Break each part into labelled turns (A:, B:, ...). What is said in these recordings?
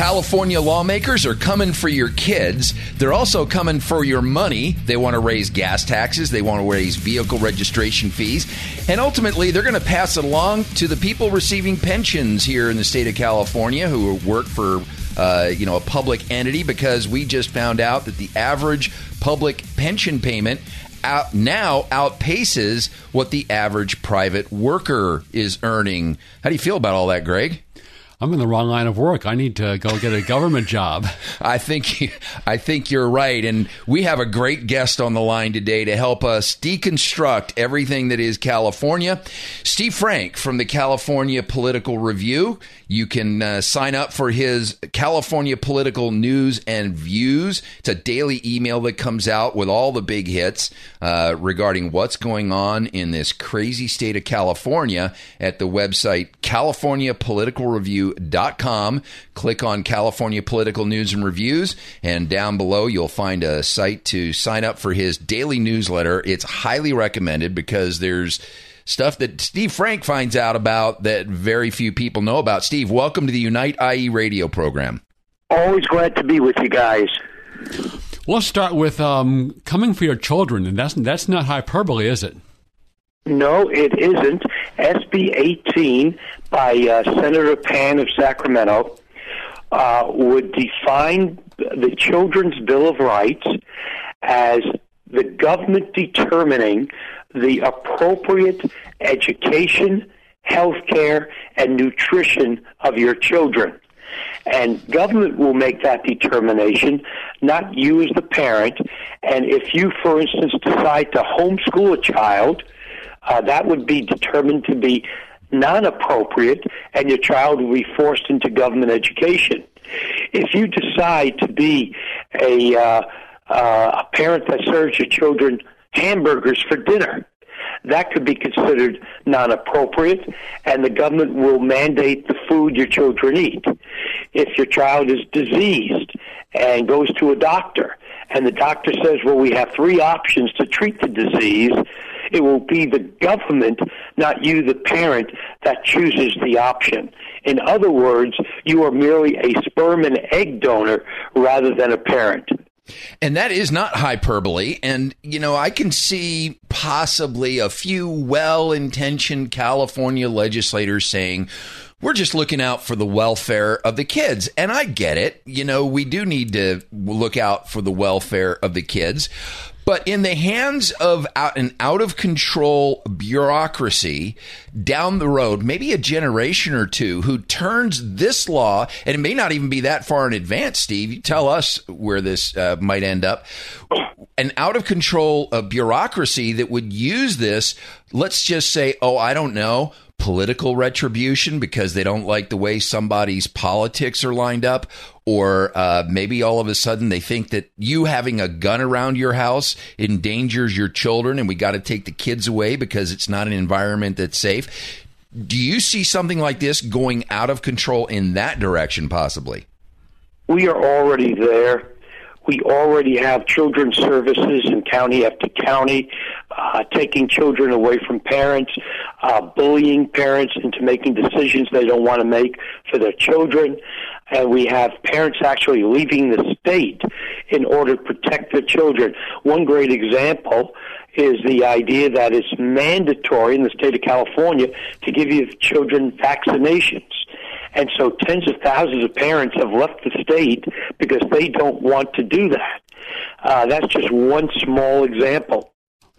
A: California lawmakers are coming for your kids. They're also coming for your money. They want to raise gas taxes, they want to raise vehicle registration fees, and ultimately they're going to pass it along to the people receiving pensions here in the state of California who work for uh, you know a public entity because we just found out that the average public pension payment out now outpaces what the average private worker is earning. How do you feel about all that, Greg?
B: I'm in the wrong line of work. I need to go get a government job.
A: I think I think you're right, and we have a great guest on the line today to help us deconstruct everything that is California. Steve Frank from the California Political Review. You can uh, sign up for his California Political News and Views. It's a daily email that comes out with all the big hits uh, regarding what's going on in this crazy state of California at the website CaliforniaPoliticalReview.com. Click on California Political News and Reviews, and down below you'll find a site to sign up for his daily newsletter. It's highly recommended because there's stuff that Steve Frank finds out about that very few people know about. Steve, welcome to the Unite IE radio program.
C: Always glad to be with you guys.
B: Let's start with um, coming for your children, and that's that's not hyperbole, is it?
C: No, it isn't. SB 18 by uh, Senator Pan of Sacramento uh, would define the Children's Bill of Rights as the government determining the appropriate education, health care, and nutrition of your children. And government will make that determination, not you as the parent. And if you, for instance, decide to homeschool a child, uh, that would be determined to be non appropriate, and your child will be forced into government education. If you decide to be a, uh, uh, a parent that serves your children hamburgers for dinner, that could be considered non appropriate, and the government will mandate the food your children eat. If your child is diseased and goes to a doctor, and the doctor says, Well, we have three options to treat the disease, it will be the government, not you, the parent, that chooses the option. In other words, you are merely a sperm and egg donor rather than a parent.
A: And that is not hyperbole. And, you know, I can see possibly a few well intentioned California legislators saying, we're just looking out for the welfare of the kids. And I get it. You know, we do need to look out for the welfare of the kids. But in the hands of an out of control bureaucracy down the road, maybe a generation or two, who turns this law, and it may not even be that far in advance, Steve, you tell us where this uh, might end up. An out of control uh, bureaucracy that would use this, let's just say, oh, I don't know, political retribution because they don't like the way somebody's politics are lined up, or uh, maybe all of a sudden they think that you having a gun around your house endangers your children and we got to take the kids away because it's not an environment that's safe. Do you see something like this going out of control in that direction, possibly?
C: We are already there. We already have children's services in county after county, uh, taking children away from parents, uh, bullying parents into making decisions they don't want to make for their children. And we have parents actually leaving the state in order to protect their children. One great example is the idea that it's mandatory in the state of California to give your children vaccinations. And so tens of thousands of parents have left the state because they don't want to do that. Uh, that's just one small example.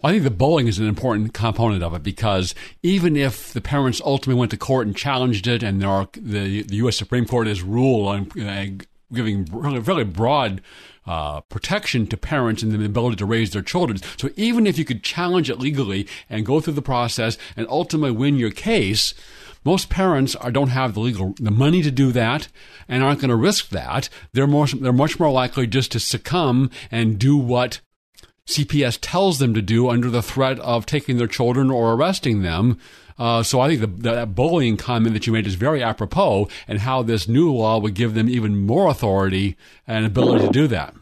B: I think the bullying is an important component of it because even if the parents ultimately went to court and challenged it, and are, the, the U.S. Supreme Court has ruled on uh, giving really, really broad uh, protection to parents and the ability to raise their children. So even if you could challenge it legally and go through the process and ultimately win your case, most parents are, don't have the legal the money to do that and aren't going to risk that. They're more they're much more likely just to succumb and do what CPS tells them to do under the threat of taking their children or arresting them. Uh, so I think the, that bullying comment that you made is very apropos, and how this new law would give them even more authority and ability to do that.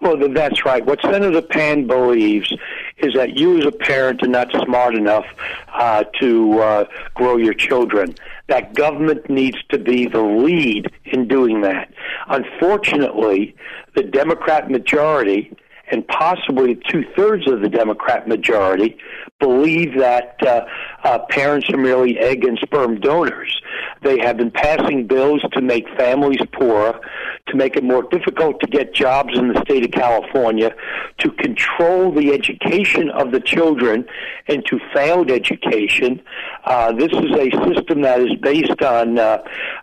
C: Well, that's right. What Senator Pan believes is that you, as a parent, are not smart enough uh, to uh, grow your children. That government needs to be the lead in doing that. Unfortunately, the Democrat majority and possibly two thirds of the Democrat majority believe that uh, uh, parents are merely egg and sperm donors. They have been passing bills to make families poorer, to make it more difficult to get jobs in the state of California, to control the education of the children into failed education. Uh, this is a system that is based on uh,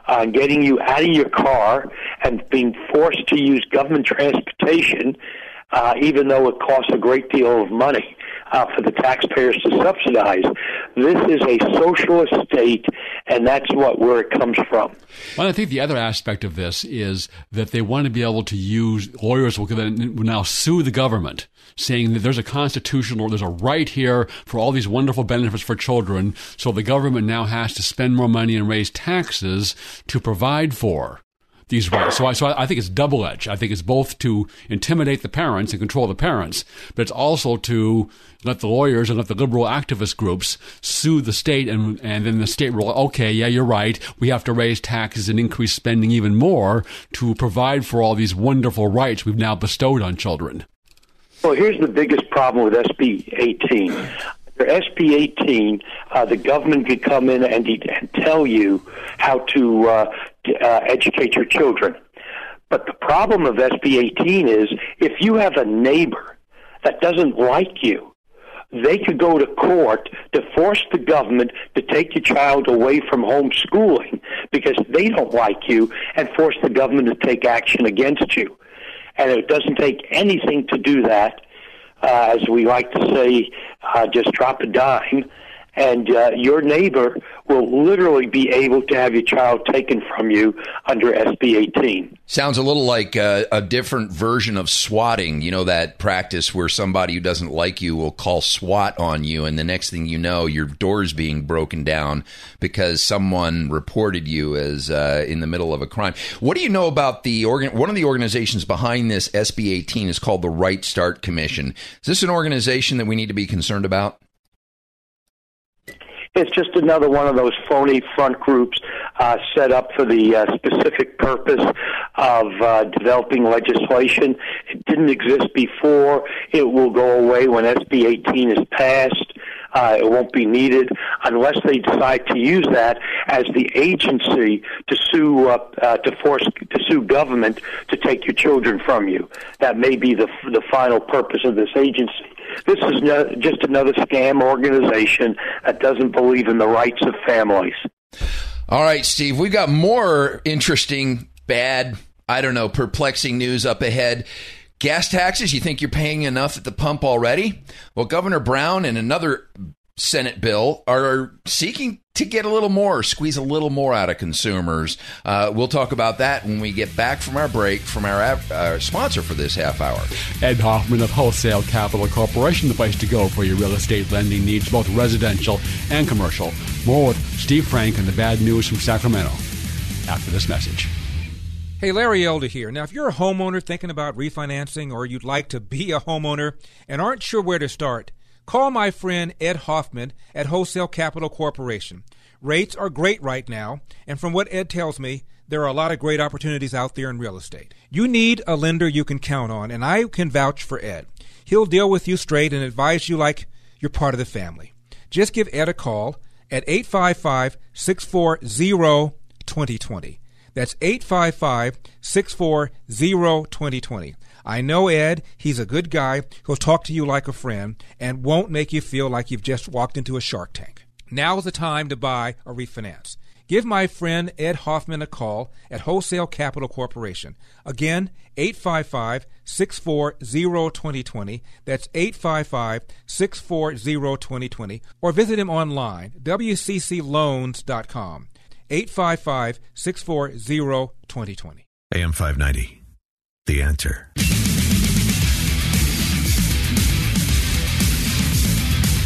C: on getting you out of your car and being forced to use government transportation uh, even though it costs a great deal of money uh, for the taxpayers to subsidize. This is a socialist state, and that's what where it comes from.
B: Well, I think the other aspect of this is that they want to be able to use lawyers will now sue the government saying that there's a constitutional, there's a right here for all these wonderful benefits for children. So the government now has to spend more money and raise taxes to provide for these rights. So I, so I think it's double edged. I think it's both to intimidate the parents and control the parents, but it's also to let the lawyers and let the liberal activist groups sue the state, and and then the state will okay, yeah, you're right. We have to raise taxes and increase spending even more to provide for all these wonderful rights we've now bestowed on children.
C: Well, here's the biggest problem with SB 18. For SB 18, uh, the government could come in and, and tell you how to uh, uh, educate your children. But the problem of SB 18 is if you have a neighbor that doesn't like you, they could go to court to force the government to take your child away from homeschooling because they don't like you and force the government to take action against you. And it doesn't take anything to do that. Uh, as we like to say, uh, just drop a dime and uh, your neighbor will literally be able to have your child taken from you under SB 18.
A: Sounds a little like a, a, different version of swatting. You know, that practice where somebody who doesn't like you will call SWAT on you, and the next thing you know, your door's being broken down because someone reported you as uh, in the middle of a crime. What do you know about the organ? One of the organizations behind this SB 18 is called the Right Start Commission. Is this an organization that we need to be concerned about?
C: It's just another one of those phony front groups uh, set up for the uh, specific purpose of uh, developing legislation. It didn't exist before. It will go away when SB 18 is passed. Uh, it won't be needed unless they decide to use that as the agency to sue uh, uh, to force to sue government to take your children from you. That may be the the final purpose of this agency. This is no, just another scam organization that doesn't believe in the rights of families.
A: All right, Steve, we've got more interesting, bad, I don't know, perplexing news up ahead. Gas taxes, you think you're paying enough at the pump already? Well, Governor Brown and another Senate bill are seeking to get a little more, squeeze a little more out of consumers. Uh, we'll talk about that when we get back from our break from our uh, sponsor for this half hour.
B: Ed Hoffman of Wholesale Capital Corporation, the place to go for your real estate lending needs, both residential and commercial. More with Steve Frank and the bad news from Sacramento after this message.
D: Hey, Larry Elder here. Now, if you're a homeowner thinking about refinancing or you'd like to be a homeowner and aren't sure where to start, Call my friend Ed Hoffman at Wholesale Capital Corporation. Rates are great right now, and from what Ed tells me, there are a lot of great opportunities out there in real estate. You need a lender you can count on, and I can vouch for Ed. He'll deal with you straight and advise you like you're part of the family. Just give Ed a call at 855 640 2020. That's 855 640 2020. I know Ed. He's a good guy. He'll talk to you like a friend and won't make you feel like you've just walked into a shark tank. Now is the time to buy or refinance. Give my friend Ed Hoffman a call at Wholesale Capital Corporation. Again, 855 640 2020. That's 855 640 2020. Or visit him online, wccloans.com. 855 640 2020.
E: AM 590. The answer.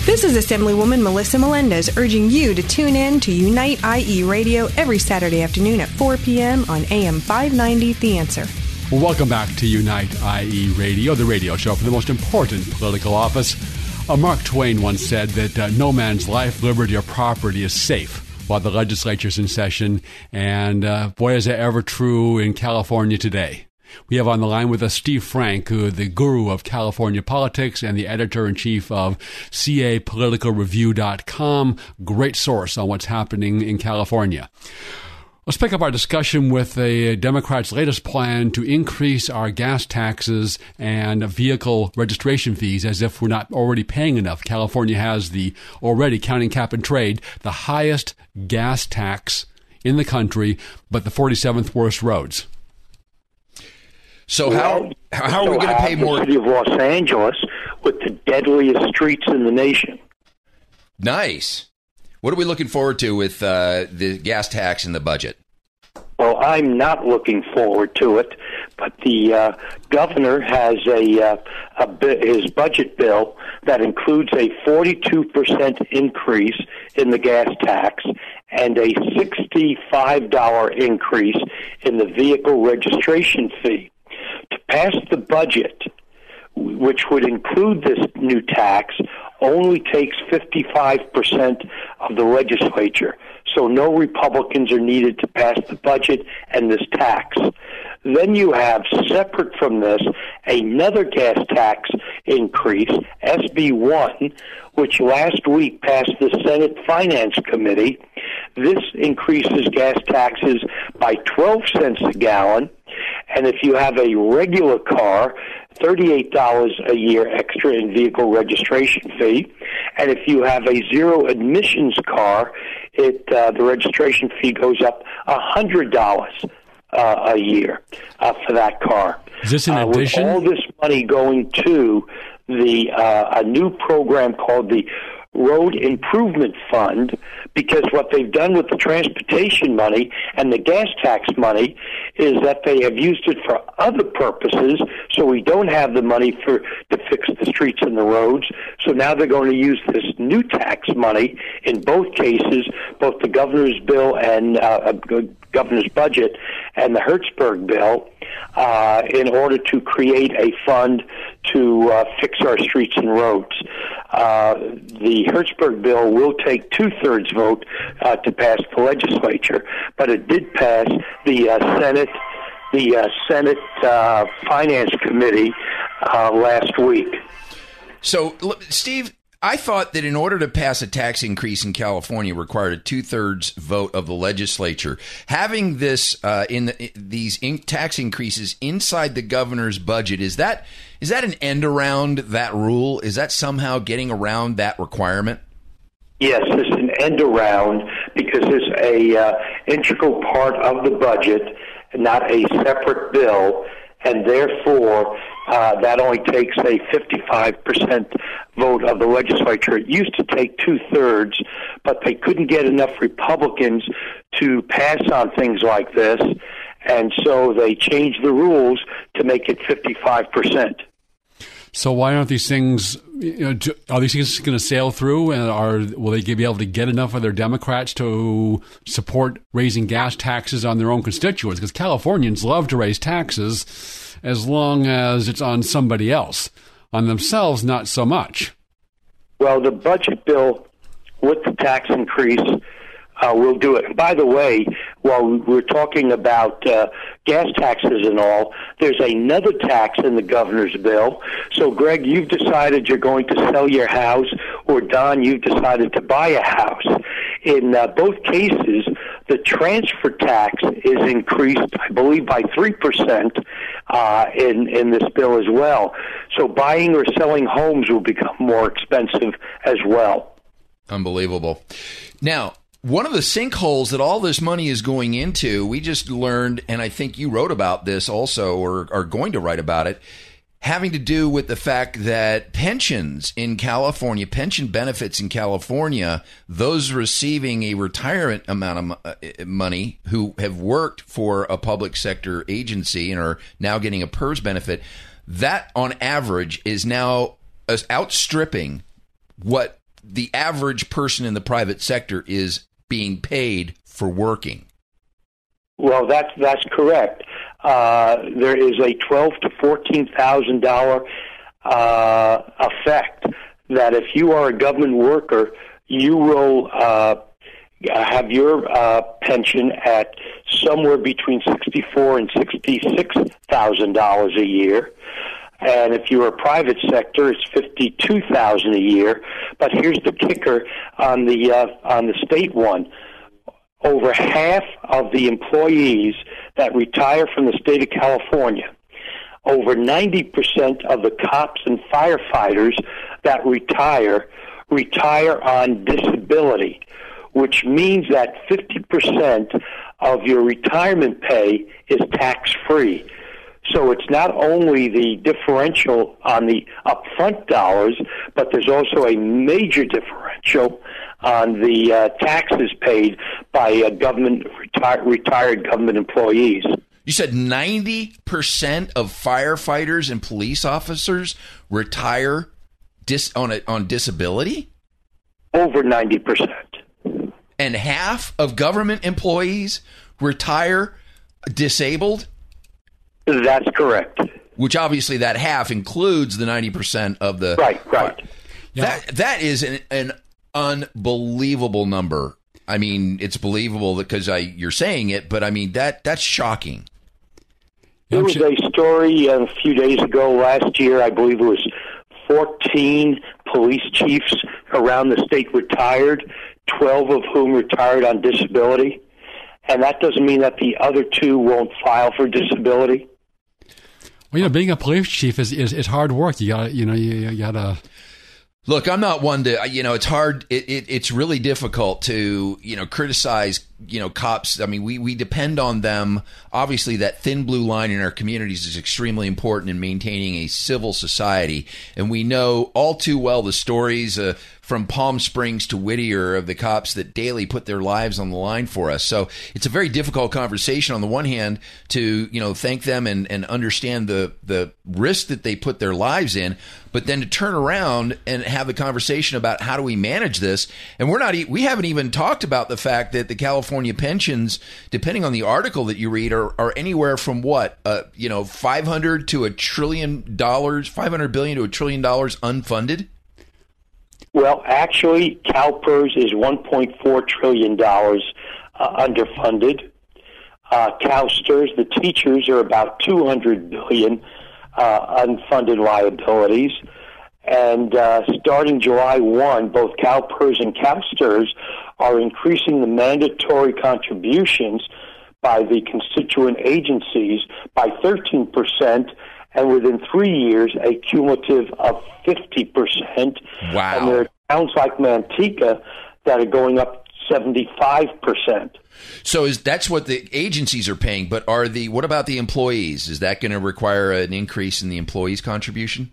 F: This is Assemblywoman Melissa Melendez urging you to tune in to Unite IE Radio every Saturday afternoon at 4 p.m. on AM 590 The Answer.
B: Well, welcome back to Unite IE Radio, the radio show for the most important political office. Uh, Mark Twain once said that uh, no man's life, liberty, or property is safe while the legislature's in session. And uh, boy, is that ever true in California today. We have on the line with us Steve Frank, who the guru of California politics and the editor in chief of CAPoliticalReview.com. Great source on what's happening in California. Let's pick up our discussion with the Democrats' latest plan to increase our gas taxes and vehicle registration fees as if we're not already paying enough. California has the already counting cap and trade, the highest gas tax in the country, but the 47th worst roads.
A: So how how are we going to pay more?
C: The city of Los Angeles with the deadliest streets in the nation.
A: Nice. What are we looking forward to with uh, the gas tax in the budget?
C: Well, I'm not looking forward to it, but the uh, governor has a, uh, a his budget bill that includes a 42% increase in the gas tax and a $65 increase in the vehicle registration fee to pass the budget, which would include this new tax, only takes 55% of the legislature. So no Republicans are needed to pass the budget and this tax. Then you have, separate from this, another gas tax increase, SB 1, which last week passed the Senate Finance Committee. This increases gas taxes by 12 cents a gallon and if you have a regular car, $38 a year extra in vehicle registration fee. And if you have a zero emissions car, it uh, the registration fee goes up $100 uh, a year uh, for that car.
B: Is this in
C: uh,
B: addition?
C: With all this money going to the uh, a new program called the Road Improvement Fund because what they've done with the transportation money and the gas tax money is that they have used it for other purposes, so we don't have the money for to fix the streets and the roads. So now they're going to use this new tax money in both cases, both the governor's bill and uh, governor's budget and the Hertzberg bill, uh, in order to create a fund to uh, fix our streets and roads. Uh, the Hertzberg bill will take two thirds vote uh, to pass the legislature, but it did pass the uh, Senate, the uh, Senate uh, Finance Committee uh, last week.
A: So, Steve, I thought that in order to pass a tax increase in California required a two thirds vote of the legislature. Having this uh, in the, these in- tax increases inside the governor's budget is that is that an end around that rule? Is that somehow getting around that requirement?
C: Yes, it's an end around because it's a uh, integral part of the budget, not a separate bill, and therefore uh, that only takes a 55% vote of the legislature. It used to take two thirds, but they couldn't get enough Republicans to pass on things like this, and so they changed the rules to make it 55%.
B: So why aren't these things? You know, are these things going to sail through, and are will they be able to get enough of their Democrats to support raising gas taxes on their own constituents? Because Californians love to raise taxes as long as it's on somebody else. On themselves, not so much.
C: Well, the budget bill with the tax increase uh, will do it. by the way, while we're talking about uh, gas taxes and all, there's another tax in the governor's bill. So, Greg, you've decided you're going to sell your house, or Don, you've decided to buy a house. In uh, both cases, the transfer tax is increased, I believe, by 3% uh, in, in this bill as well. So buying or selling homes will become more expensive as well.
A: Unbelievable. Now, one of the sinkholes that all this money is going into, we just learned, and I think you wrote about this also, or are going to write about it, having to do with the fact that pensions in California, pension benefits in California, those receiving a retirement amount of uh, money who have worked for a public sector agency and are now getting a PERS benefit, that on average is now outstripping what the average person in the private sector is being paid for working.
C: Well, that's that's correct. Uh, there is a twelve to fourteen thousand dollar uh, effect that if you are a government worker, you will uh, have your uh, pension at somewhere between sixty four and sixty six thousand dollars a year. And if you're a private sector, it's fifty-two thousand a year. But here's the kicker on the uh, on the state one: over half of the employees that retire from the state of California, over ninety percent of the cops and firefighters that retire retire on disability, which means that fifty percent of your retirement pay is tax free. So it's not only the differential on the upfront dollars, but there's also a major differential on the uh, taxes paid by uh, government reti- retired government employees.
A: You said 90% of firefighters and police officers retire dis- on a, on disability?
C: Over 90%.
A: And half of government employees retire disabled?
C: That's correct.
A: Which obviously that half includes the 90% of the
C: Right, right.
A: That that is an, an unbelievable number. I mean, it's believable because I you're saying it, but I mean that that's shocking.
C: There was a story uh, a few days ago last year, I believe it was 14 police chiefs around the state retired, 12 of whom retired on disability. And that doesn't mean that the other two won't file for disability.
B: Well, you know, being a police chief is, is, is hard work. You got you know you, you got to.
A: Look, I'm not one to you know. It's hard. It, it, it's really difficult to you know criticize you know cops. I mean, we we depend on them. Obviously, that thin blue line in our communities is extremely important in maintaining a civil society, and we know all too well the stories. Uh, from Palm Springs to Whittier of the cops that daily put their lives on the line for us. So it's a very difficult conversation on the one hand to, you know, thank them and, and understand the, the risk that they put their lives in, but then to turn around and have the conversation about how do we manage this. And we're not, we haven't even talked about the fact that the California pensions, depending on the article that you read, are, are anywhere from what, uh, you know, 500 to a trillion dollars, 500 billion to a trillion dollars unfunded.
C: Well, actually, CalPERS is $1.4 trillion uh, underfunded. Uh, CalSTRS, the teachers, are about 200 billion uh, unfunded liabilities. And uh, starting July 1, both CalPERS and CalSTRS are increasing the mandatory contributions by the constituent agencies by 13 percent and within three years, a cumulative of 50%.
A: Wow.
C: And there are towns like Manteca that are going up 75%.
A: So is that's what the agencies are paying, but are the what about the employees? Is that going to require an increase in the employees' contribution?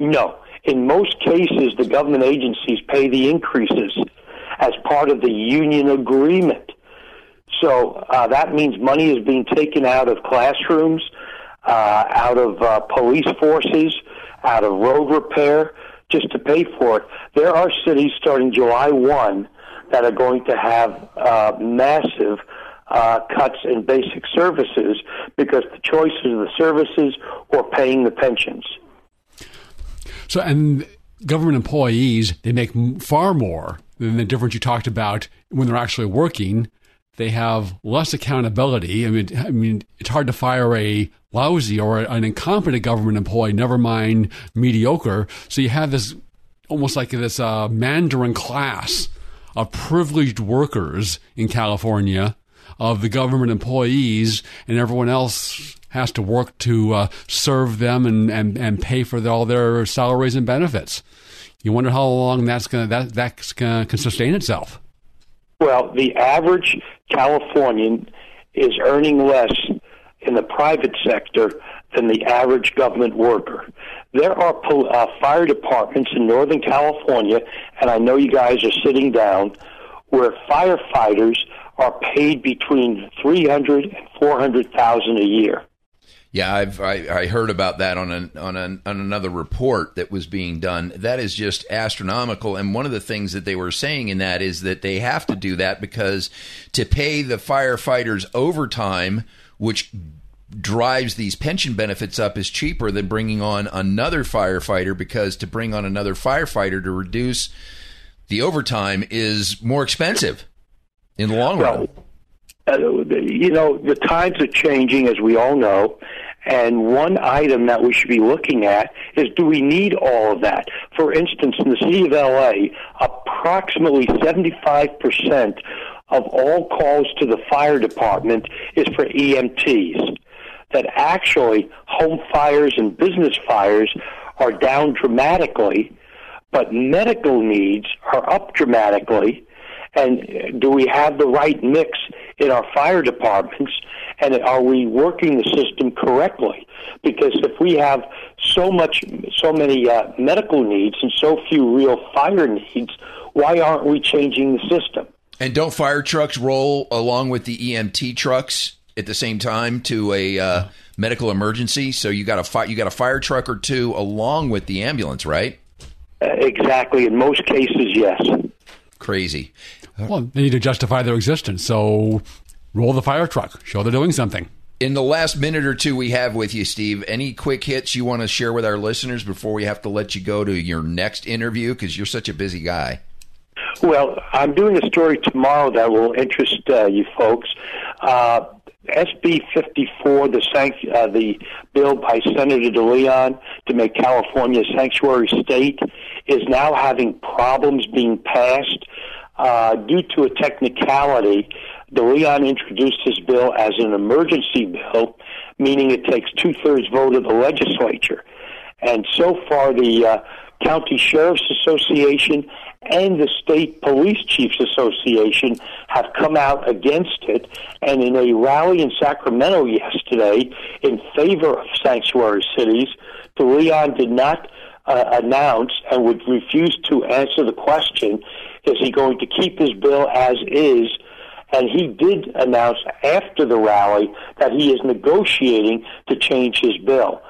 C: No. In most cases, the government agencies pay the increases as part of the union agreement. So uh, that means money is being taken out of classrooms, uh, out of uh, police forces, out of road repair, just to pay for it. There are cities starting July 1 that are going to have uh, massive uh, cuts in basic services because the choices of the services or paying the pensions.
B: So, and government employees, they make far more than the difference you talked about when they're actually working. They have less accountability. I mean, I mean, it's hard to fire a lousy or an incompetent government employee, never mind mediocre. So you have this almost like this uh, Mandarin class of privileged workers in California, of the government employees, and everyone else has to work to uh, serve them and, and, and pay for the, all their salaries and benefits. You wonder how long that's gonna that that's gonna can sustain itself.
C: Well, the average Californian is earning less in the private sector than the average government worker. There are uh, fire departments in Northern California, and I know you guys are sitting down, where firefighters are paid between three hundred and four hundred thousand a year.
A: Yeah, I've I, I, heard about that on an, on an, on another report that was being done. That is just astronomical. And one of the things that they were saying in that is that they have to do that because to pay the firefighters overtime, which drives these pension benefits up, is cheaper than bringing on another firefighter because to bring on another firefighter to reduce the overtime is more expensive in the long
C: well,
A: run.
C: Uh, you know, the times are changing, as we all know. And one item that we should be looking at is do we need all of that? For instance, in the city of LA, approximately 75% of all calls to the fire department is for EMTs. That actually home fires and business fires are down dramatically, but medical needs are up dramatically. And do we have the right mix in our fire departments? and are we working the system correctly? Because if we have so much, so many uh, medical needs and so few real fire needs, why aren't we changing the system?
A: And don't fire trucks roll along with the EMT trucks at the same time to a uh, medical emergency? So you got a fi- you got a fire truck or two along with the ambulance, right?
C: Uh, exactly. In most cases, yes.
A: Crazy.
B: Well, they need to justify their existence. So roll the fire truck, show they're doing something.
A: In the last minute or two we have with you, Steve, any quick hits you want to share with our listeners before we have to let you go to your next interview because you're such a busy guy?
C: Well, I'm doing a story tomorrow that will interest uh, you folks. Uh, SB 54, the, sanct- uh, the bill by Senator DeLeon to make California a sanctuary state, is now having problems being passed uh, due to a technicality DeLeon introduced his bill as an emergency bill, meaning it takes two thirds vote of the legislature. And so far, the uh, County Sheriff's Association and the State Police Chiefs Association have come out against it. And in a rally in Sacramento yesterday in favor of sanctuary cities, DeLeon did not uh, announce and would refuse to answer the question is he going to keep his bill as is and he did announce after the rally that he is negotiating to change his bill.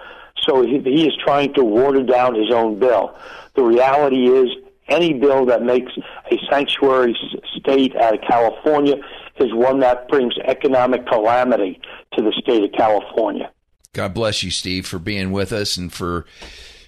C: So he, he is trying to water down his own bill. The reality is, any bill that makes a sanctuary state out of California is one that brings economic calamity to the state of California.
A: God bless you, Steve, for being with us and for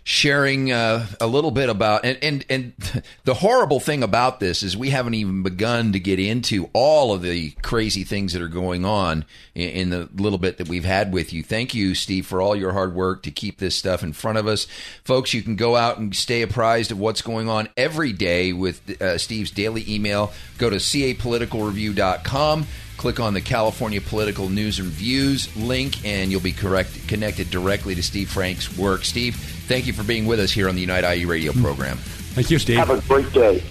A: sharing uh, a little bit about and, and and the horrible thing about this is we haven't even begun to get into all of the crazy things that are going on in, in, the little bit that we've had with you. Thank you, Steve, for all your hard work to keep this stuff in front of us, folks. You can go out and stay apprised of what's going on every day with uh, Steve's daily email. Go to capoliticalreview.com click on the California Political News and Views link, and you'll be correct, connected directly to Steve Frank's work. Steve, Thank you for being with us here on the Unite IE radio program.
B: Thank you, Steve.
C: Have a great day.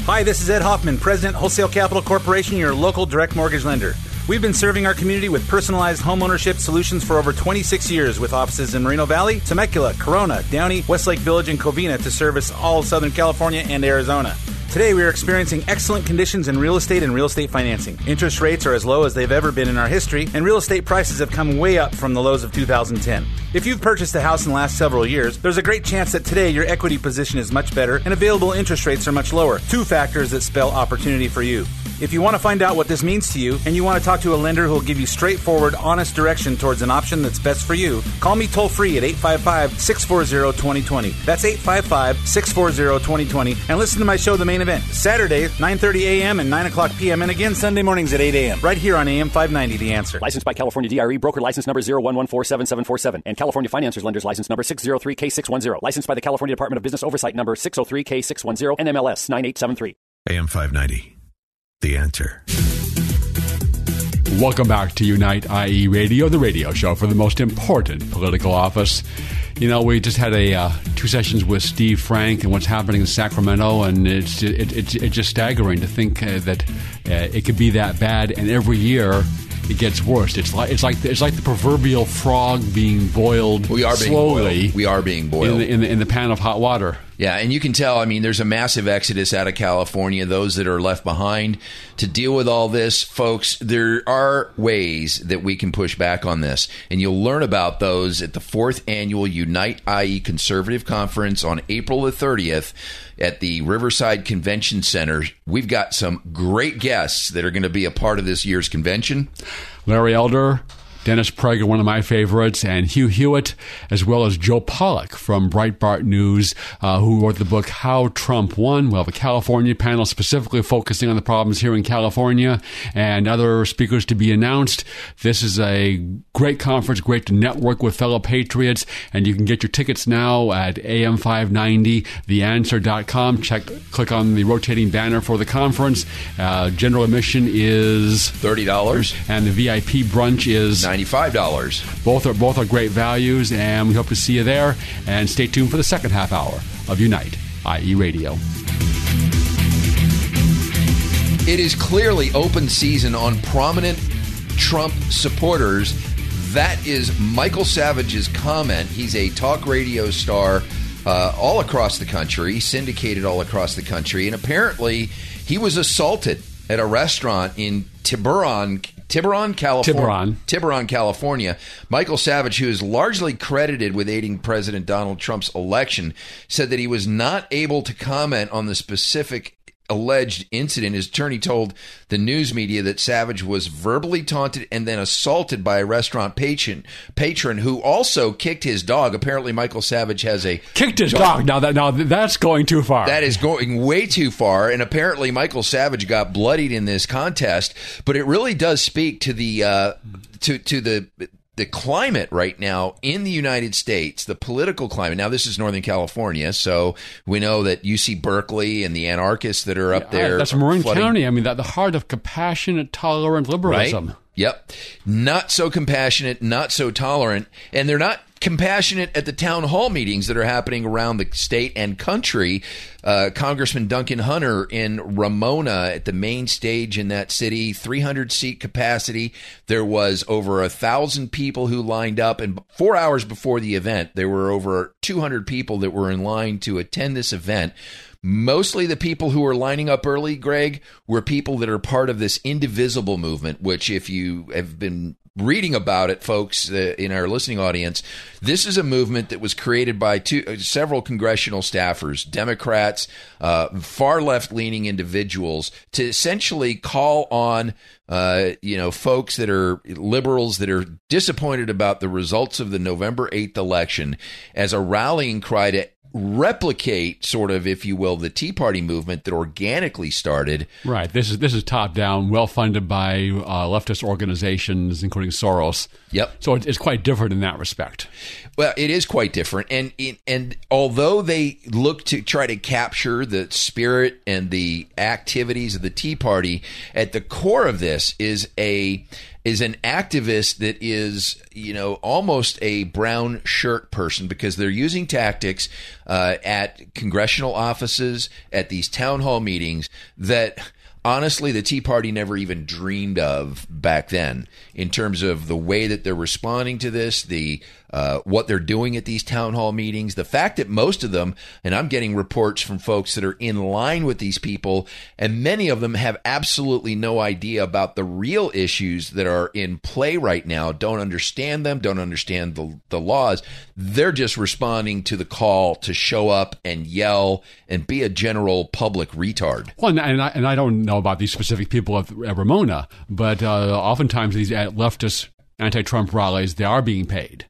G: Hi, this is Ed Hoffman, President, Wholesale Capital Corporation, your local direct mortgage lender. We've been serving our community with personalized homeownership solutions for over 26 years with offices in Moreno Valley, Temecula, Corona, Downey, Westlake Village, and Covina to service all of Southern California and Arizona. Today, we are experiencing excellent conditions in real estate and real estate financing. Interest rates are as low as they've ever been in our history, and real estate prices have come way up from the lows of 2010. If you've purchased a house in the last several years, there's a great chance that today your equity position is much better and available interest rates are much lower. Two factors that spell opportunity for you. If you want to find out what this means to you and you want to talk to a lender who will give you straightforward, honest direction towards an option that's best for you, call me toll free at 855 640 2020. That's 855 640 2020 and listen to my show, The Main Event, Saturdays, 9.30 a.m. and 9 o'clock p.m. and again Sunday mornings at 8 a.m. right here on AM 590, The Answer.
H: Licensed by California DRE, broker license number 01147747 and California Finance Lenders license number 603K610. Licensed by the California Department of Business Oversight number 603K610 and MLS 9873.
E: AM 590 the answer.
B: Welcome back to Unite IE Radio, the radio show for the most important political office. You know, we just had a uh, two sessions with Steve Frank and what's happening in Sacramento, and it's it, it, it's just staggering to think uh, that uh, it could be that bad. And every year, it gets worse. It's like it's like it's like the proverbial frog being boiled.
A: We are being
B: slowly.
A: boiled. We are being boiled
B: in the, in the, in the pan of hot water.
A: Yeah, and you can tell, I mean, there's a massive exodus out of California, those that are left behind. To deal with all this, folks, there are ways that we can push back on this. And you'll learn about those at the fourth annual Unite IE Conservative Conference on April the 30th at the Riverside Convention Center. We've got some great guests that are going to be a part of this year's convention.
B: Larry Elder, Dennis Prager, one of my favorites, and Hugh Hewitt, as well as Joel Pollak from Breitbart News, uh, who wrote the book How Trump Won. We'll have a California panel specifically focusing on the problems here in California and other speakers to be announced. This is a great conference, great to network with fellow patriots, and you can get your tickets now at am590theanswer.com. Check, click on the rotating banner for the conference. Uh, general admission is
A: $30,
B: and the VIP brunch is
A: $95.
B: Both are both are great values, and we hope to see you there. And stay tuned for the second half hour of Unite, IE Radio.
A: It is clearly open season on prominent Trump supporters. That is Michael Savage's comment. He's a talk radio star uh, all across the country, syndicated all across the country, and apparently he was assaulted at a restaurant in Tiburon, Tiburon, California.
B: Tiburon.
A: Tiburon, California. Michael Savage, who is largely credited with aiding President Donald Trump's election, said that he was not able to comment on the specific alleged incident. His attorney told the news media that Savage was verbally taunted and then assaulted by a restaurant patron, patron who also kicked his dog. Apparently, Michael Savage has a
B: kicked his dog. Now that now that's going too far.
A: That is going way too far. And apparently, Michael Savage got bloodied in this contest. But it really does speak to the uh, to to the the climate right now in the United States, the political climate. Now, this is Northern California, so we know that UC Berkeley and the anarchists that are up there.
B: That's Marin
A: flooding-
B: County. I mean, that the heart of compassionate, tolerant liberalism.
A: Right? Yep. Not so compassionate, not so tolerant, and they're not compassionate at the town hall meetings that are happening around the state and country. Uh, Congressman Duncan Hunter in Ramona at the main stage in that city, 300 seat capacity. There was over a thousand people who lined up, and four hours before the event, there were over 200 people that were in line to attend this event. Mostly the people who were lining up early, Greg, were people that are part of this indivisible movement, which, if you have been reading about it, folks, uh, in our listening audience, this is a movement that was created by two, uh, several congressional staffers, Democrats, uh, far left leaning individuals, to essentially call on. Uh, you know, folks that are liberals that are disappointed about the results of the November 8th election as a rallying cry to replicate sort of if you will the tea party movement that organically started
B: Right. This is this is top down, well funded by uh, leftist organizations, including Soros.
A: Yep.
B: So it's quite different in that respect.
A: Well, it is quite different, and and although they look to try to capture the spirit and the activities of the Tea Party, at the core of this is a is an activist that is you know almost a brown shirt person because they're using tactics uh, at congressional offices at these town hall meetings that honestly the Tea Party never even dreamed of back then in terms of the way that they're responding to this, the uh, what they're doing at these town hall meetings, the fact that most of them, and I'm getting reports from folks that are in line with these people, and many of them have absolutely no idea about the real issues that are in play right now, don't understand them, don't understand the, the laws. They're just responding to the call to show up and yell and be a general public retard.
B: Well, and, and I, and I don't know about these specific people at, at Ramona, but uh, oftentimes these leftist anti-Trump rallies they are being paid.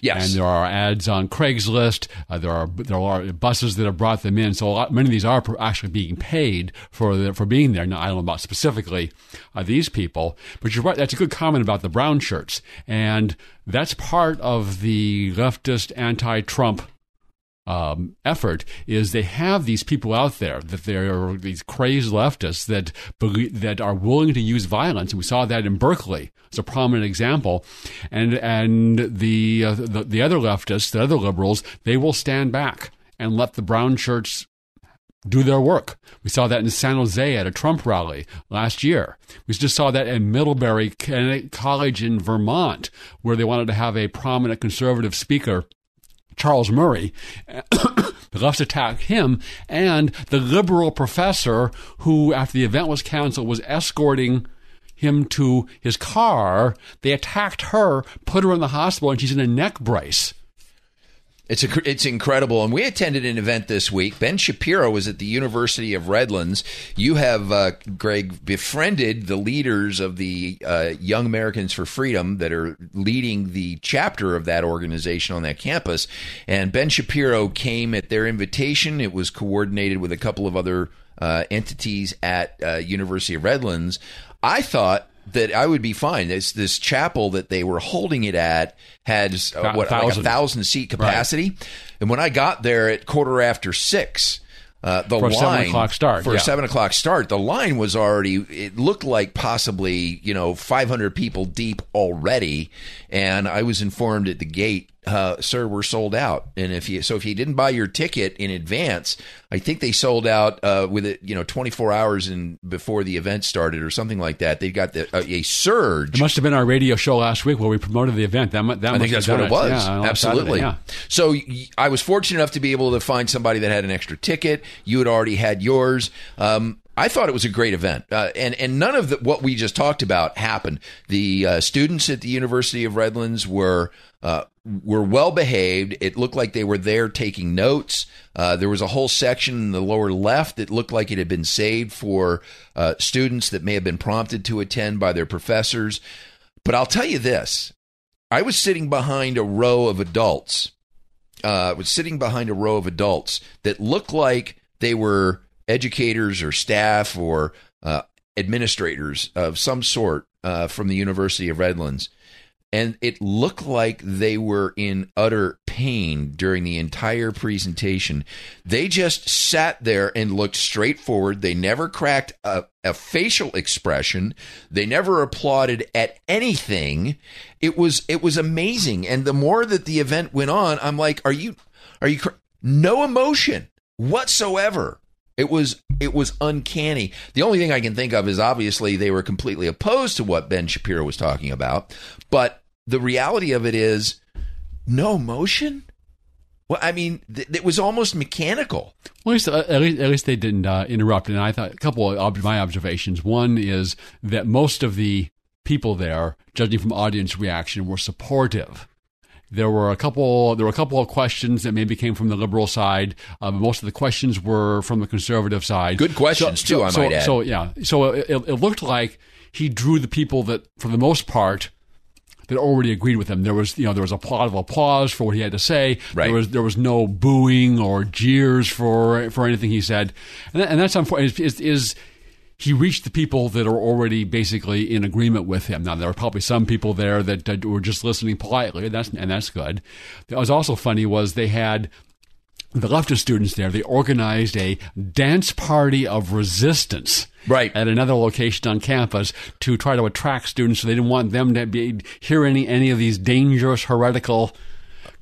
A: Yes.
B: And there are ads on Craigslist. Uh, there are there are buses that have brought them in. So a lot, many of these are actually being paid for the, for being there. Now I don't know about specifically uh, these people, but you're right. That's a good comment about the brown shirts, and that's part of the leftist anti-Trump um, effort is they have these people out there that they're these crazed leftists that believe, that are willing to use violence, and we saw that in Berkeley as a prominent example. And and the uh, the, the other leftists, the other liberals, they will stand back and let the brown shirts do their work. We saw that in San Jose at a Trump rally last year. We just saw that in Middlebury College in Vermont, where they wanted to have a prominent conservative speaker Charles Murray. the left attacked him and the liberal professor who, after the event was canceled, was escorting him to his car. They attacked her, put her in the hospital, and she's in a neck brace.
A: It's a, it's incredible, and we attended an event this week. Ben Shapiro was at the University of Redlands. You have, uh, Greg, befriended the leaders of the uh, Young Americans for Freedom that are leading the chapter of that organization on that campus. And Ben Shapiro came at their invitation. It was coordinated with a couple of other uh, entities at uh, University of Redlands. I thought that I would be fine. This this chapel that they were holding it at had uh, what like a thousand seat capacity, right. and when I got there at quarter after six. Uh, the
B: for
A: line
B: seven o'clock start
A: for
B: yeah.
A: a seven o'clock start. The line was already. It looked like possibly you know 500 people deep already, and I was informed at the gate uh, sir, we're sold out. And if you so if you didn't buy your ticket in advance, I think they sold out uh, with it, you know, 24 hours in before the event started or something like that. They got the, uh, a surge.
B: It must have been our radio show last week where we promoted the event. That, that
A: I think that's what it,
B: it
A: was.
B: Yeah,
A: Absolutely.
B: It, yeah.
A: So I was fortunate enough to be able to find somebody that had an extra ticket. You had already had yours. Um, I thought it was a great event, uh, and and none of the, what we just talked about happened. The uh, students at the University of Redlands were uh, were well behaved. It looked like they were there taking notes. Uh, there was a whole section in the lower left that looked like it had been saved for uh, students that may have been prompted to attend by their professors. But I'll tell you this: I was sitting behind a row of adults. Uh, I was sitting behind a row of adults that looked like they were educators or staff or uh, administrators of some sort uh, from the University of Redlands. And it looked like they were in utter pain during the entire presentation. They just sat there and looked straight forward. They never cracked a, a facial expression. They never applauded at anything. It was it was amazing. And the more that the event went on, I'm like, are you are you cr-? no emotion whatsoever it was it was uncanny. The only thing I can think of is obviously they were completely opposed to what Ben Shapiro was talking about, but the reality of it is no motion. Well, I mean, th- it was almost mechanical.
B: Well, at least, uh, at least, at least they didn't uh, interrupt. And I thought a couple of ob- my observations. One is that most of the people there, judging from audience reaction, were supportive there were a couple. There were a couple of questions that maybe came from the liberal side. Uh, most of the questions were from the conservative side.
A: Good questions
B: so,
A: too, I
B: so,
A: might add.
B: So yeah, so it, it looked like he drew the people that, for the most part, that already agreed with him. There was, you know, there was a lot of applause for what he had to say.
A: Right.
B: There was there was no booing or jeers for for anything he said, and, that, and that's unfortunate. Is, is he reached the people that are already basically in agreement with him. Now there were probably some people there that, were just listening politely, and that's and that's good. What was also funny was they had the leftist students there. They organized a dance party of resistance.
A: Right.
B: At another location on campus to try to attract students, so they didn't want them to be hear any any of these dangerous heretical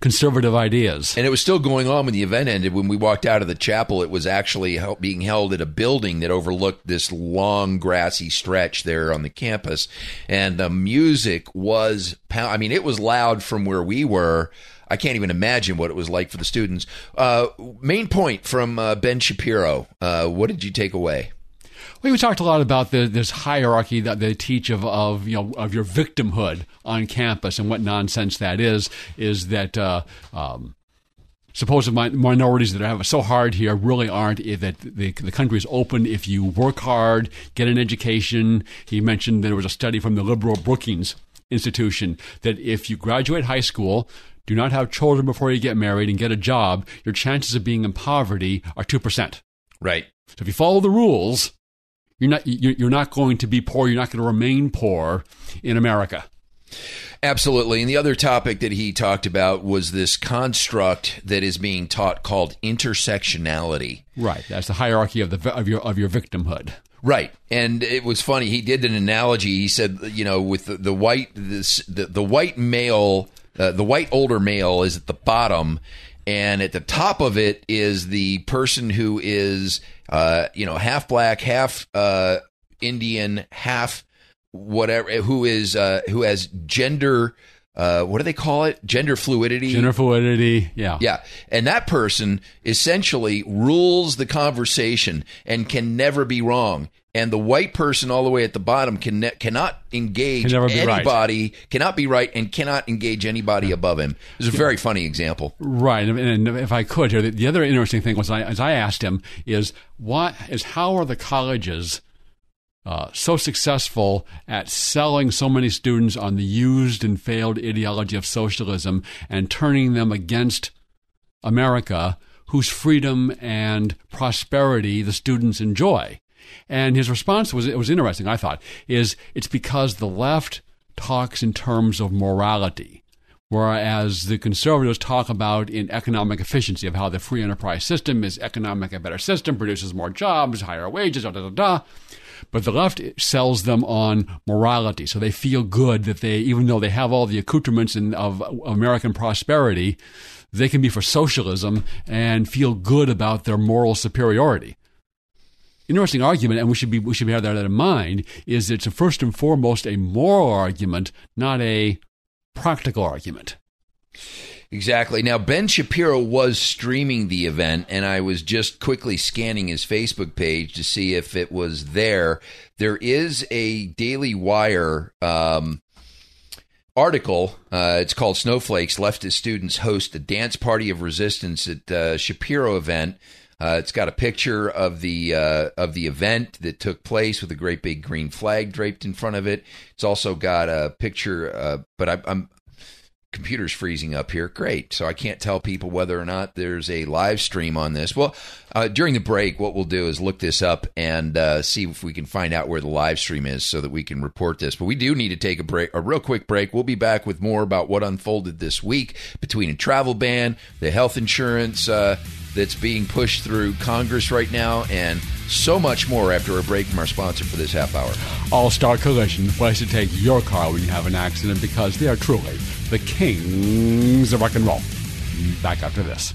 B: conservative ideas.
A: And it was still going on when the event ended. When we walked out of the chapel, it was actually being held at a building that overlooked this long grassy stretch there on the campus. And the music was, I mean, it was loud from where we were. I can't even imagine what it was like for the students. Uh, main point from uh, Ben Shapiro. Uh, what did you take away?
B: We talked a lot about the, this hierarchy that they teach of, of you know of your victimhood on campus and what nonsense that is. Is that uh, um, supposed minorities that have it so hard here really aren't that the, the country is open if you work hard, get an education. He mentioned there was a study from the liberal Brookings Institution that if you graduate high school, do not have children before you get married, and get a job, your chances of being in poverty are 2%.
A: Right.
B: So if you follow the rules, you're not you're not going to be poor. You're not going to remain poor in America.
A: Absolutely. And the other topic that he talked about was this construct that is being taught called intersectionality.
B: Right. That's the hierarchy of the of your of your victimhood.
A: Right, and it was funny. He did an analogy. He said, you know, with the, the white this, the the white male, uh, the white older male is at the bottom, and at the top of it is the person who is, uh, you know, half black, half uh, Indian, half whatever, who is uh, who has gender. Uh, what do they call it? Gender fluidity.
B: Gender fluidity. Yeah.
A: Yeah. And that person essentially rules the conversation and can never be wrong. And the white person all the way at the bottom can ne- cannot engage
B: Can be right.
A: anybody, cannot be right, and cannot engage anybody above him. It's a very funny example.
B: Right, and, if I could here, the, the other interesting thing was, I, as I asked him, is what is how are the colleges uh, so successful at selling so many students on the used and failed ideology of socialism and turning them against America, whose freedom and prosperity the students enjoy? And his response was it was interesting. I thought is it's because the left talks in terms of morality whereas the conservatives talk about in economic efficiency of how the free enterprise system is economic a better system, produces more jobs, higher wages, da da da da. But the left sells them on morality, so they feel good that they, even though they have all the accoutrements in, of American prosperity, they can be for socialism and feel good about their moral superiority interesting argument, and we should be we should have that in mind. Is it's a first and foremost a moral argument, not a practical argument.
A: Exactly. Now, Ben Shapiro was streaming the event, and I was just quickly scanning his Facebook page to see if it was there. There is a Daily Wire um, article. Uh, it's called Snowflakes Leftist Students Host a Dance Party of Resistance at uh, Shapiro event. Uh, it's got a picture of the uh, of the event that took place with a great big green flag draped in front of it. It's also got a picture, uh, but I, I'm computer's freezing up here. Great. So I can't tell people whether or not there's a live stream on this. Well, uh, during the break, what we'll do is look this up and uh, see if we can find out where the live stream is so that we can report this. But we do need to take a break, a real quick break. We'll be back with more about what unfolded this week between a travel ban, the health insurance uh, that's being pushed through Congress right now, and so much more after a break from our sponsor for this half hour.
B: All Star Collision, place to take your car when you have an accident because they are truly the kings of rock and roll. Back after this.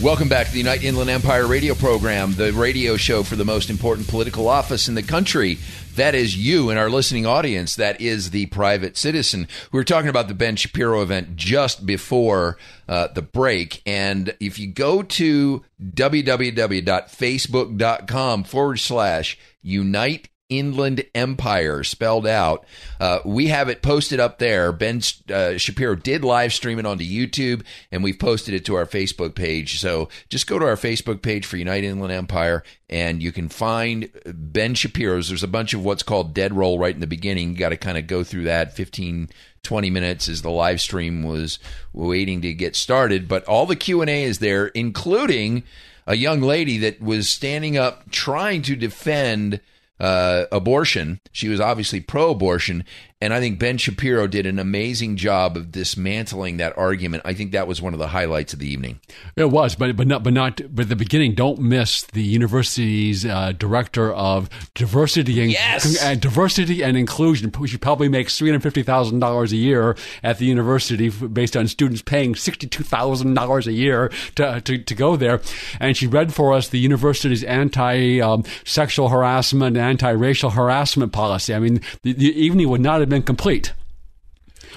A: Welcome back to the Unite Inland Empire radio program, the radio show for the most important political office in the country. That is you and our listening audience. That is the private citizen. We were talking about the Ben Shapiro event just before uh, the break. And if you go to www.facebook.com forward slash Unite Inland Empire spelled out. Uh, we have it posted up there. Ben uh, Shapiro did live stream it onto YouTube, and we've posted it to our Facebook page. So just go to our Facebook page for United Inland Empire, and you can find Ben Shapiro's. There's a bunch of what's called dead roll right in the beginning. You got to kind of go through that 15, 20 minutes as the live stream was waiting to get started. But all the Q and A is there, including a young lady that was standing up trying to defend uh, abortion. She was obviously pro abortion. And I think Ben Shapiro did an amazing job of dismantling that argument. I think that was one of the highlights of the evening.
B: It was, but but not but not but the beginning. Don't miss the university's uh, director of diversity and
A: Yes!
B: uh, diversity and inclusion. She probably makes three hundred fifty thousand dollars a year at the university based on students paying sixty two thousand dollars a year to, to to go there. And she read for us the university's anti um, sexual harassment, anti racial harassment policy. I mean, the, the evening would not have been complete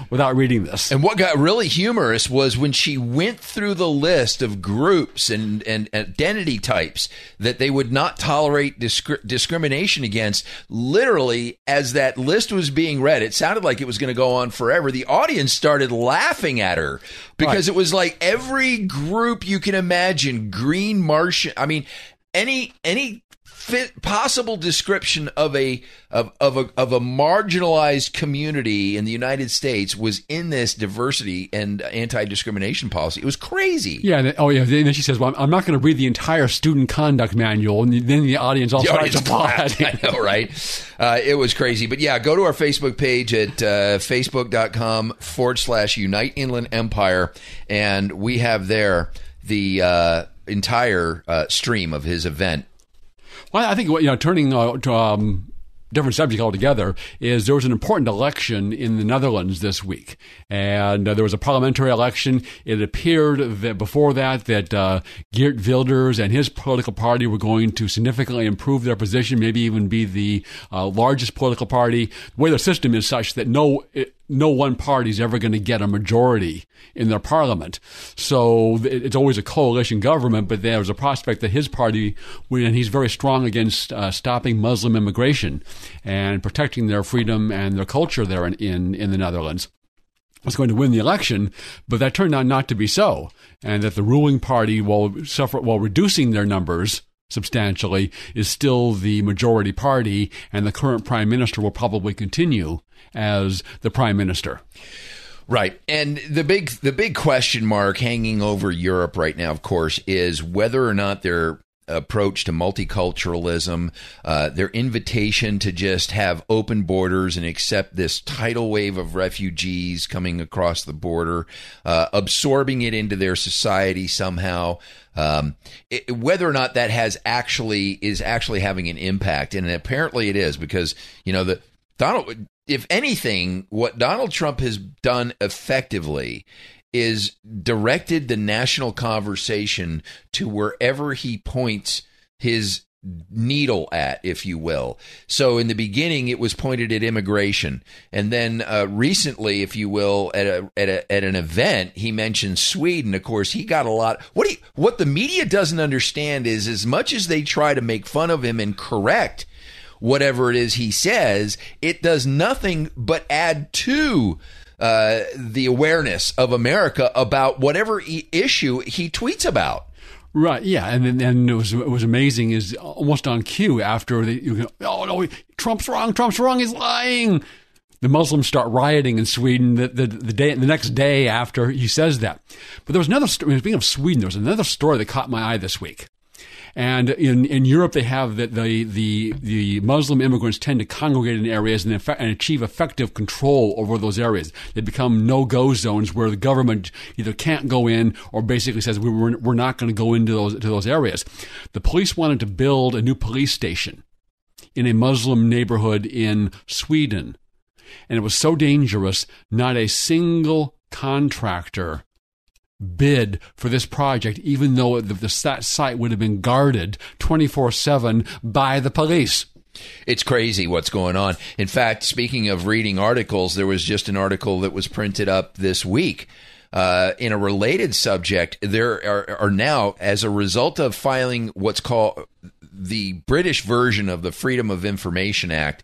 B: without reading this.
A: And what got really humorous was when she went through the list of groups and, and identity types that they would not tolerate discri- discrimination against. Literally, as that list was being read, it sounded like it was going to go on forever. The audience started laughing at her because
B: Right.
A: it was like every group you can imagine green Martian. I mean, any, any. Fit, possible description of a of, of a of a marginalized community in the United States was in this diversity and anti discrimination policy. It was crazy.
B: Yeah. And then, oh, yeah. Then she says, "Well, I'm not going to read the entire student conduct manual." And then the audience all
A: The
B: starts applauding.
A: I know, right? Uh, it was crazy. But yeah, go to our Facebook page at uh, facebook.com forward slash Unite Inland Empire, and we have there the uh, entire uh, stream of his event.
B: Well, I think you know, turning uh, to um, different subject altogether is there was an important election in the Netherlands this week, and uh, there was a parliamentary election. It appeared that before that that uh, Geert Wilders and his political party were going to significantly improve their position, maybe even be the uh, largest political party. Way the system is such that no. No one party is ever going to get a majority in their parliament. So it's always a coalition government, but there's a prospect that his party, and he's very strong against uh, stopping Muslim immigration and protecting their freedom and their culture there in, in, in the Netherlands was going to win the election, but that turned out not to be so, and that the ruling party, while suffer, while reducing their numbers substantially, is still the majority party, and the current prime minister will probably continue as the prime minister.
A: Right. And the big the big question mark hanging over Europe right now, of course, is whether or not their approach to multiculturalism, uh, their invitation to just have open borders and accept this tidal wave of refugees coming across the border, uh, absorbing it into their society somehow. Um, it, whether or not that has actually is actually having an impact, and apparently it is because you know the Donald, if anything, what Donald Trump has done effectively is directed the national conversation to wherever he points his needle at, if you will. So in the beginning, it was pointed at immigration, and then uh, recently, if you will, at a, at a, at an event, he mentioned Sweden. Of course, he got a lot. What he, what the media doesn't understand is, as much as they try to make fun of him and correct whatever it is he says, it does nothing but add to uh, the awareness of America about whatever e- issue he tweets about.
B: Right, yeah, and then and it was it was amazing is almost on cue after they you know, oh no Trump's wrong Trump's wrong he's lying. The Muslims start rioting in Sweden the, the, the day the next day after he says that. But there was another speaking of Sweden there was another story that caught my eye this week and in, in Europe, they have that the, the, the Muslim immigrants tend to congregate in areas and, effe- and achieve effective control over those areas. They become no go zones where the government either can't go in or basically says we, we're, we're not going to go into those, to those areas. The police wanted to build a new police station in a Muslim neighborhood in Sweden. And it was so dangerous, not a single contractor bid for this project, even though the, the site would have been guarded 24 7 by the police.
A: It's crazy what's going on. In fact, speaking of reading articles, there was just an article that was printed up this week. Uh, in a related subject, there are, are now, as a result of filing what's called the British version of the Freedom of Information Act,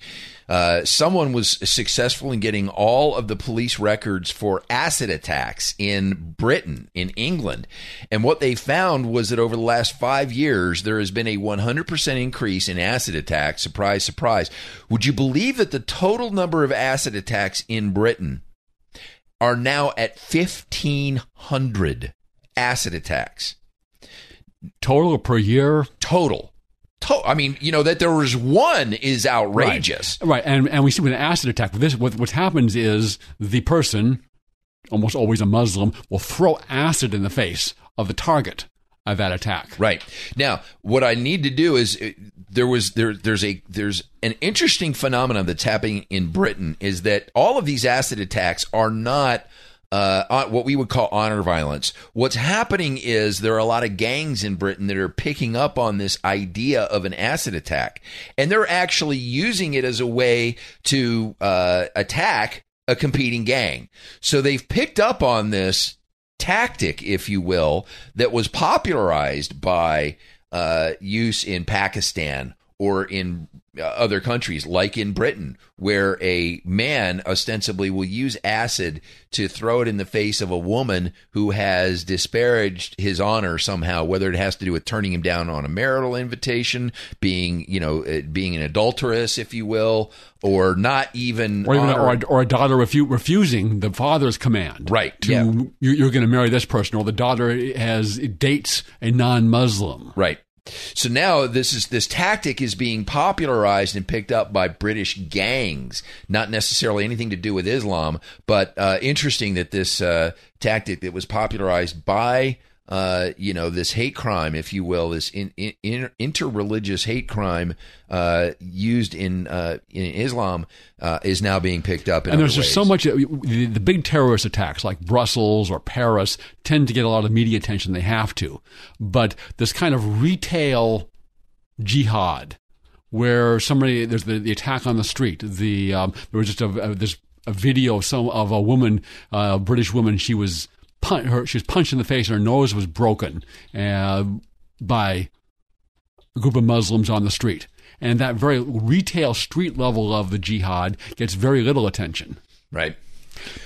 A: uh, someone was successful in getting all of the police records for acid attacks in Britain, in England. And what they found was that over the last five years, there has been a 100% increase in acid attacks. Surprise, surprise. Would you believe that the total number of acid attacks in Britain are now at 1,500 acid attacks?
B: Total per year?
A: Total To- I mean, you know that there was one is outrageous.
B: Right, right. and and we see with an acid attack. With this, what what happens is the person, almost always a Muslim, will throw acid in the face of the target of that attack.
A: Right now, what I need to do is uh, there was there there's a there's an interesting phenomenon that's happening in Britain is that all of these acid attacks are not uh, what we would call honor violence. What's happening is there are a lot of gangs in Britain that are picking up on this idea of an acid attack, and they're actually using it as a way to uh, attack a competing gang. So they've picked up on this tactic, if you will, that was popularized by uh, use in Pakistan or in other countries, like in Britain, where a man ostensibly will use acid to throw it in the face of a woman who has disparaged his honor somehow, whether it has to do with turning him down on a marital invitation, being, you know, uh, being an adulteress, if you will, or not even,
B: Or even, or, or a daughter refu- refusing the father's command,
A: Right,
B: To
A: yeah.
B: you, you're going to marry this person, or the daughter has dates a non-Muslim.
A: Right. So now this is this tactic is being popularized and picked up by British gangs. Not necessarily anything to do with Islam, but uh, interesting that this uh, tactic that was popularized by uh, you know this hate crime, if you will, this in, in, in, interreligious hate crime uh, used in uh, in Islam uh, is now being picked up. In
B: and there's just so much. The, the big terrorist attacks, like Brussels or Paris, tend to get a lot of media attention. They have to, but this kind of retail jihad, where somebody there's the, the attack on the street. The um, there was just a, a there's a video of some of a woman, uh, a British woman. She was pun- her she was punched in the face and her nose was broken uh, by a group of Muslims on the street. And that very retail street level of the jihad gets very little attention.
A: Right.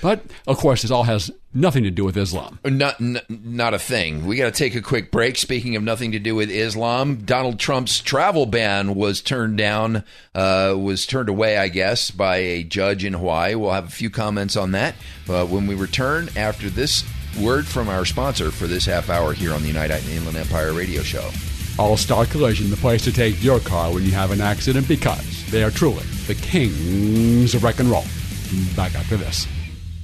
B: But of course, this all has nothing to do with Islam.
A: Not, n- not a thing. We got to take a quick break. Speaking of nothing to do with Islam, Donald Trump's travel ban was turned down, uh, was turned away, I guess, by a judge in Hawaii. We'll have a few comments on that uh, when we return after this word from our sponsor for this half hour here on the United Inland Empire Radio Show.
B: All Star Collision, the place to take your car when you have an accident because they are truly the kings of wreck and roll. Back after this.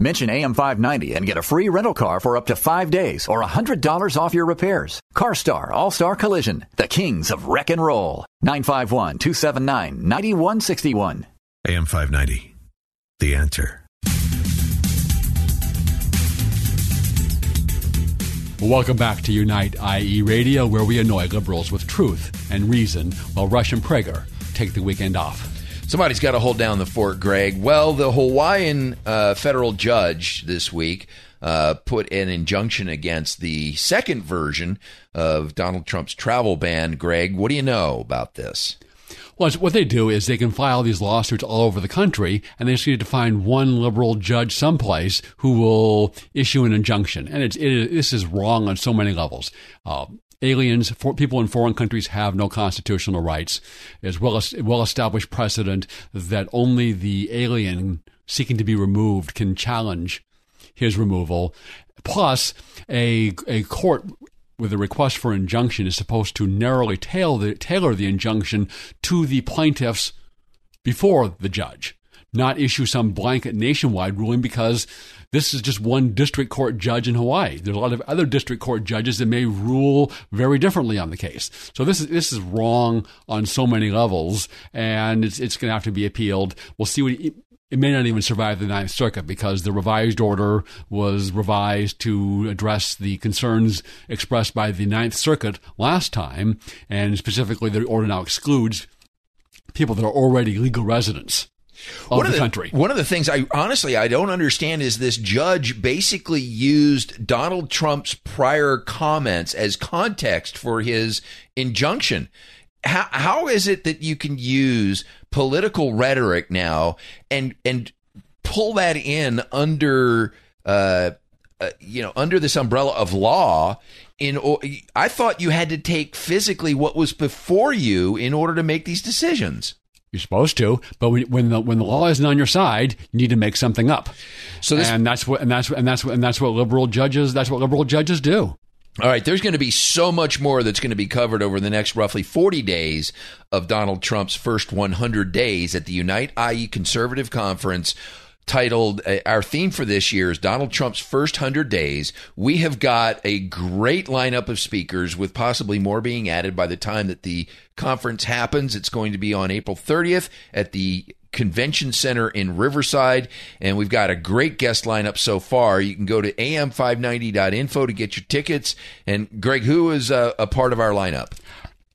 I: Mention AM590 and get a free rental car for up to five days or $100 off your repairs. CarStar All Star Collision, the kings of wreck and roll. 951 279 9161.
E: AM 590. The answer.
B: Welcome back to Unite IE Radio, where we annoy liberals with truth and reason while Rush and Prager take the weekend off.
A: Somebody's got to hold down the fort, Greg. Well, the Hawaiian uh, federal judge this week uh, put an injunction against the second version of Donald Trump's travel ban. Greg, what do you know about this?
B: Well, what they do is they can file these lawsuits all over the country, and they just need to find one liberal judge someplace who will issue an injunction. And it's, it, this is wrong on so many levels. Uh, aliens, for, people in foreign countries have no constitutional rights. There's well, well established precedent that only the alien seeking to be removed can challenge his removal. Plus, a a court with a request for injunction is supposed to narrowly the, tailor the injunction to the plaintiffs before the judge, not issue some blanket nationwide ruling because this is just one district court judge in Hawaii. There's a lot of other district court judges that may rule very differently on the case. So this is this is wrong on so many levels, and it's it's going to have to be appealed. We'll see what. It, it may not even survive the Ninth Circuit because the revised order was revised to address the concerns expressed by the Ninth Circuit last time, and specifically the order now excludes people that are already legal residents
A: one of the
B: country.
A: One of the things I honestly I don't understand is this judge basically used Donald Trump's prior comments as context for his injunction. How how is it that you can use political rhetoric now and and pull that in under uh, uh, you know, under this umbrella of law. In I thought you had to take physically what was before you in order to make these decisions.
B: You're supposed to, but when, when the when the law isn't on your side, you need to make something up. So this, and that's what and that's and that's what and that's what liberal judges that's what liberal judges do.
A: All right, there's going to be so much more that's going to be covered over the next roughly 40 days of Donald Trump's first 100 days at the Unite IE Conservative Conference titled uh, our theme for this year is Donald Trump's first 100 days. We have got a great lineup of speakers with possibly more being added by the time that the conference happens. It's going to be on April 30th at the Convention Center in Riverside. And we've got a great guest lineup so far. You can go to am590.info to get your tickets. And Greg, who is a, a part of our lineup?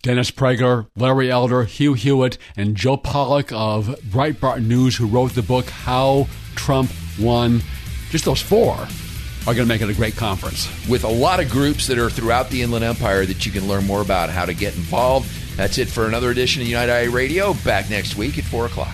B: Dennis Prager, Larry Elder, Hugh Hewitt, and Joel Pollak of Breitbart News, who wrote the book How Trump Won. Just those four are going to make it a great conference.
A: With a lot of groups that are throughout the Inland Empire that you can learn more about how to get involved. That's it for another edition of United I Radio. Back next week at 4 o'clock.